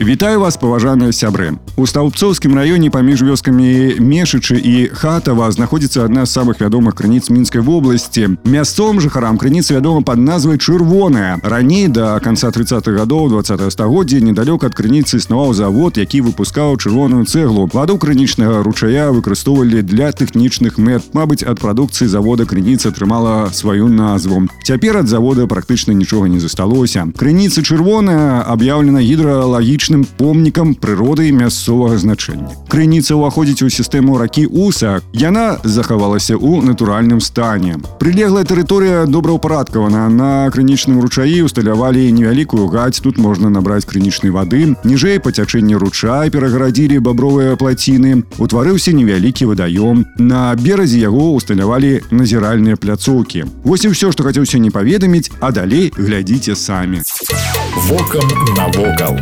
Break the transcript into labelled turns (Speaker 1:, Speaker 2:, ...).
Speaker 1: Вітаю вас паважаныя сябры у стаўбцоўскім раёне паміж вёскамі мешычы і хатава знаходзіцца адна з самых вядомых крыніц мінскай вобласці мясцовым жыхарам крыніца вядома пад назвай чырвоная раней да канца 30-х гадоў 20 стагоддзя недалёк ад крыніцы існаваў завод які выпускаў чырвоную цэглу ваду крынічнага ручая выкарыстоўвалі для тэхнічных мэт Мабыць ад прадукцыі завода крыніца атрымала сваю назву цяпер ад завода практычна нічога не засталося крыніца чырвоная аб'яўлена гідралагічна гістарычным помнікам прыроды і мясцовага значэння. Крыніца ўваходзіць у сістэму ракі Уса. Яна захавалася ў натуральным стане. Прылеглая тэрыторыя добраўпарадкавана. На крынічным ручаі усталявалі невялікую гаць. Тут можна набраць крынічнай вады. Ніжэй па цячэнні ручай перагарадзілі бабровыя плаціны. Утварыўся невялікі вадаём. На беразе яго усталявалі назіральныя пляцоўкі. Вось і ўсё, што хацеў сёння паведаміць, а далей глядзіце самі.
Speaker 2: Вокам навокал.